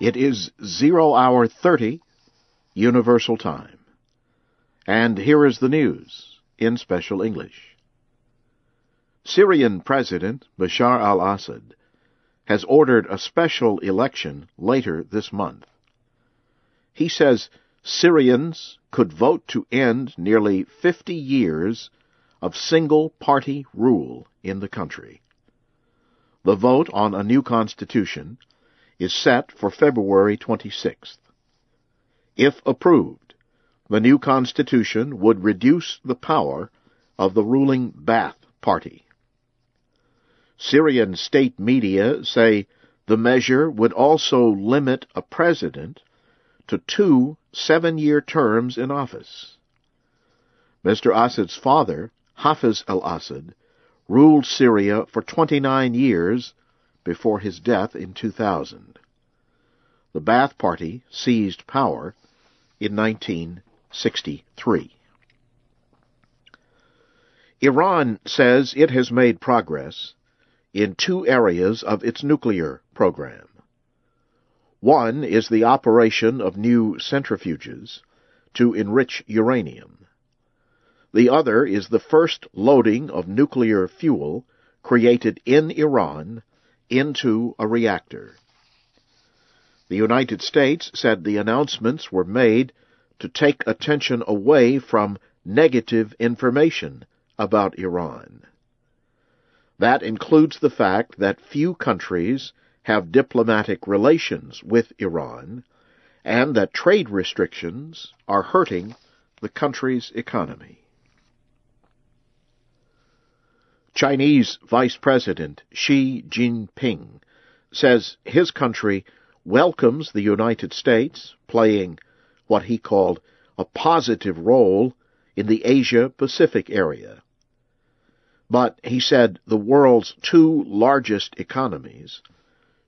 It is 0 hour 30 Universal Time. And here is the news in special English. Syrian President Bashar al-Assad has ordered a special election later this month. He says Syrians could vote to end nearly 50 years of single party rule in the country. The vote on a new constitution is set for February 26th. If approved, the new constitution would reduce the power of the ruling Ba'ath Party. Syrian state media say the measure would also limit a president to two seven year terms in office. Mr. Assad's father, Hafiz al Assad, ruled Syria for 29 years before his death in 2000. The Ba'ath Party seized power in 1963. Iran says it has made progress in two areas of its nuclear program. One is the operation of new centrifuges to enrich uranium. The other is the first loading of nuclear fuel created in Iran into a reactor. The United States said the announcements were made to take attention away from negative information about Iran. That includes the fact that few countries have diplomatic relations with Iran and that trade restrictions are hurting the country's economy. Chinese Vice President Xi Jinping says his country welcomes the United States playing what he called a positive role in the Asia Pacific area. But he said the world's two largest economies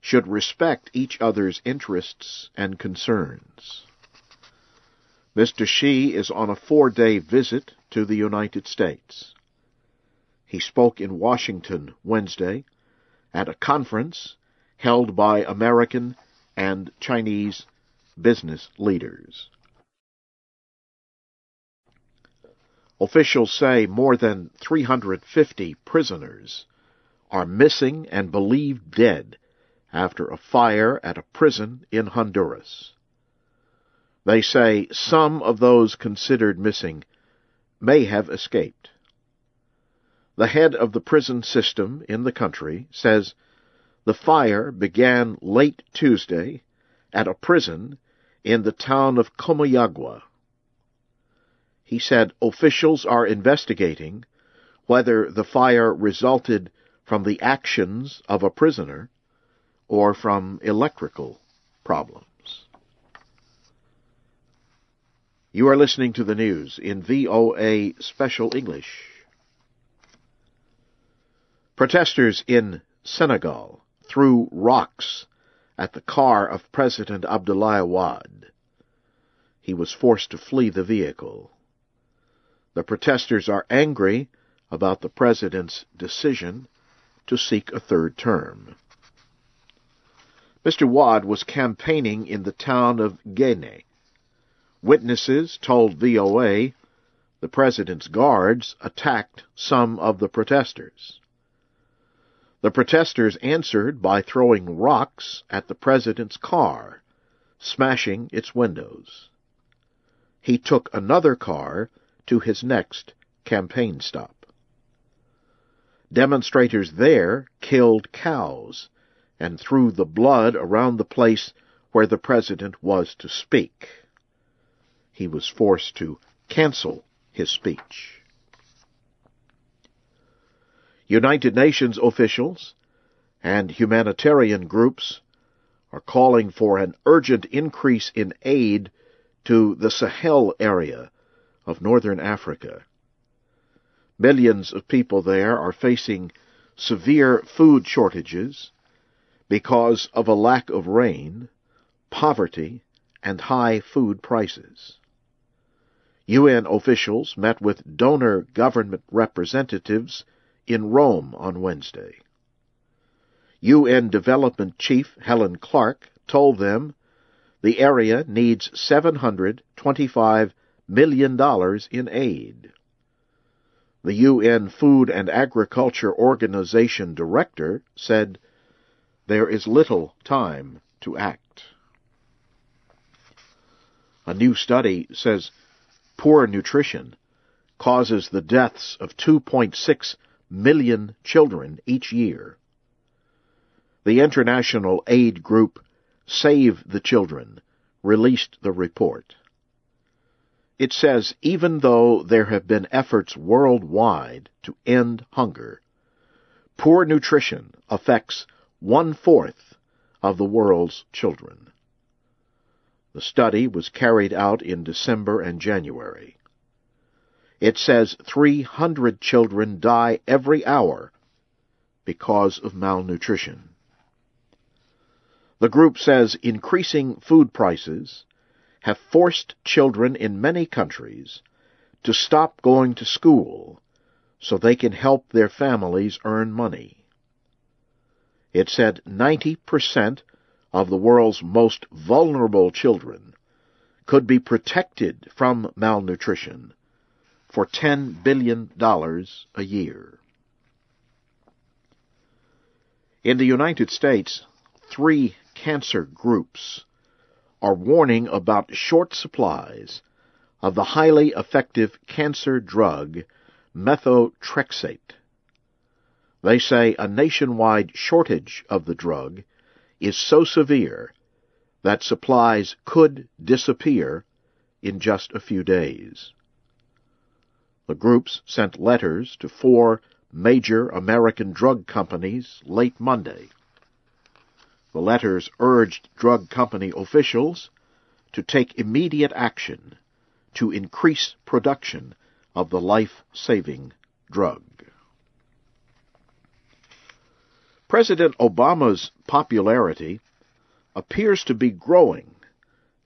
should respect each other's interests and concerns. Mr. Xi is on a four day visit to the United States. He spoke in Washington Wednesday at a conference held by American and Chinese business leaders. Officials say more than 350 prisoners are missing and believed dead after a fire at a prison in Honduras. They say some of those considered missing may have escaped. The head of the prison system in the country says the fire began late Tuesday at a prison in the town of Comayagua. He said officials are investigating whether the fire resulted from the actions of a prisoner or from electrical problems. You are listening to the news in VOA Special English. Protesters in Senegal threw rocks at the car of President Abdoulaye Wade. He was forced to flee the vehicle. The protesters are angry about the president's decision to seek a third term. Mr. Wade was campaigning in the town of Guinea. Witnesses told VOA the president's guards attacked some of the protesters. The protesters answered by throwing rocks at the president's car, smashing its windows. He took another car to his next campaign stop. Demonstrators there killed cows and threw the blood around the place where the president was to speak. He was forced to cancel his speech. United Nations officials and humanitarian groups are calling for an urgent increase in aid to the Sahel area of northern Africa. Millions of people there are facing severe food shortages because of a lack of rain, poverty, and high food prices. UN officials met with donor government representatives in Rome on Wednesday. UN Development Chief Helen Clark told them the area needs $725 million in aid. The UN Food and Agriculture Organization director said, There is little time to act. A new study says poor nutrition causes the deaths of 2.6 million children each year. The international aid group Save the Children released the report. It says even though there have been efforts worldwide to end hunger, poor nutrition affects one fourth of the world's children. The study was carried out in December and January. It says 300 children die every hour because of malnutrition. The group says increasing food prices have forced children in many countries to stop going to school so they can help their families earn money. It said 90% of the world's most vulnerable children could be protected from malnutrition for $10 billion a year. In the United States, three cancer groups are warning about short supplies of the highly effective cancer drug methotrexate. They say a nationwide shortage of the drug is so severe that supplies could disappear in just a few days. The groups sent letters to four major American drug companies late Monday. The letters urged drug company officials to take immediate action to increase production of the life-saving drug. President Obama's popularity appears to be growing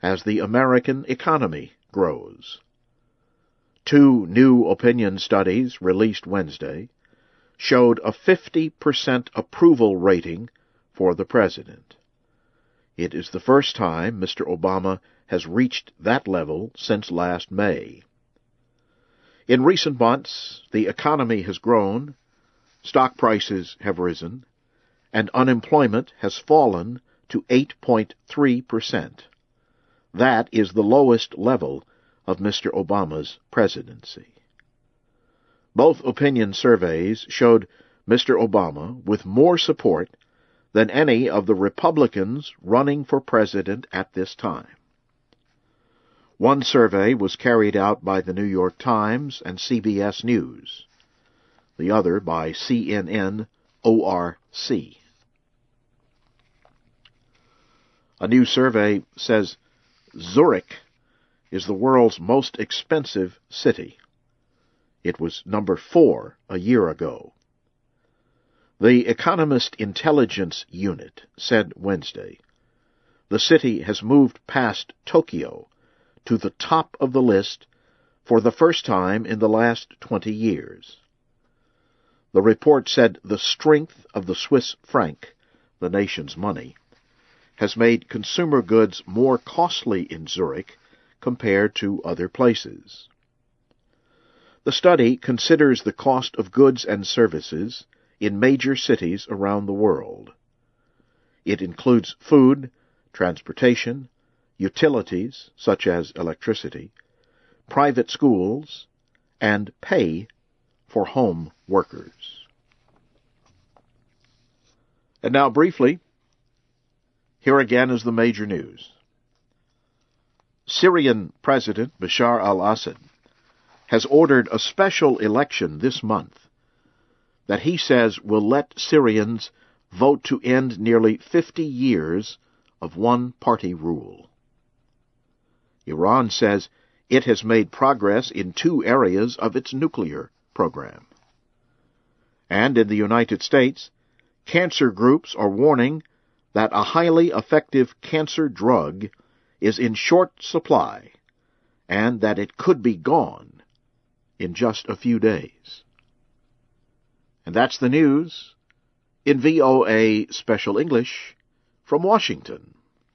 as the American economy grows. Two new opinion studies released Wednesday showed a 50% approval rating for the President. It is the first time Mr. Obama has reached that level since last May. In recent months, the economy has grown, stock prices have risen, and unemployment has fallen to 8.3%. That is the lowest level of Mr. Obama's presidency. Both opinion surveys showed Mr. Obama with more support than any of the Republicans running for president at this time. One survey was carried out by the New York Times and CBS News, the other by CNN ORC. A new survey says Zurich is the world's most expensive city. It was number four a year ago. The Economist Intelligence Unit said Wednesday the city has moved past Tokyo to the top of the list for the first time in the last 20 years. The report said the strength of the Swiss franc, the nation's money, has made consumer goods more costly in Zurich compared to other places. The study considers the cost of goods and services in major cities around the world. It includes food, transportation, utilities such as electricity, private schools, and pay for home workers. And now, briefly, here again is the major news. Syrian President Bashar al Assad has ordered a special election this month that he says will let Syrians vote to end nearly 50 years of one party rule. Iran says it has made progress in two areas of its nuclear program. And in the United States, cancer groups are warning that a highly effective cancer drug is in short supply and that it could be gone in just a few days. And that's the news in VOA Special English from Washington.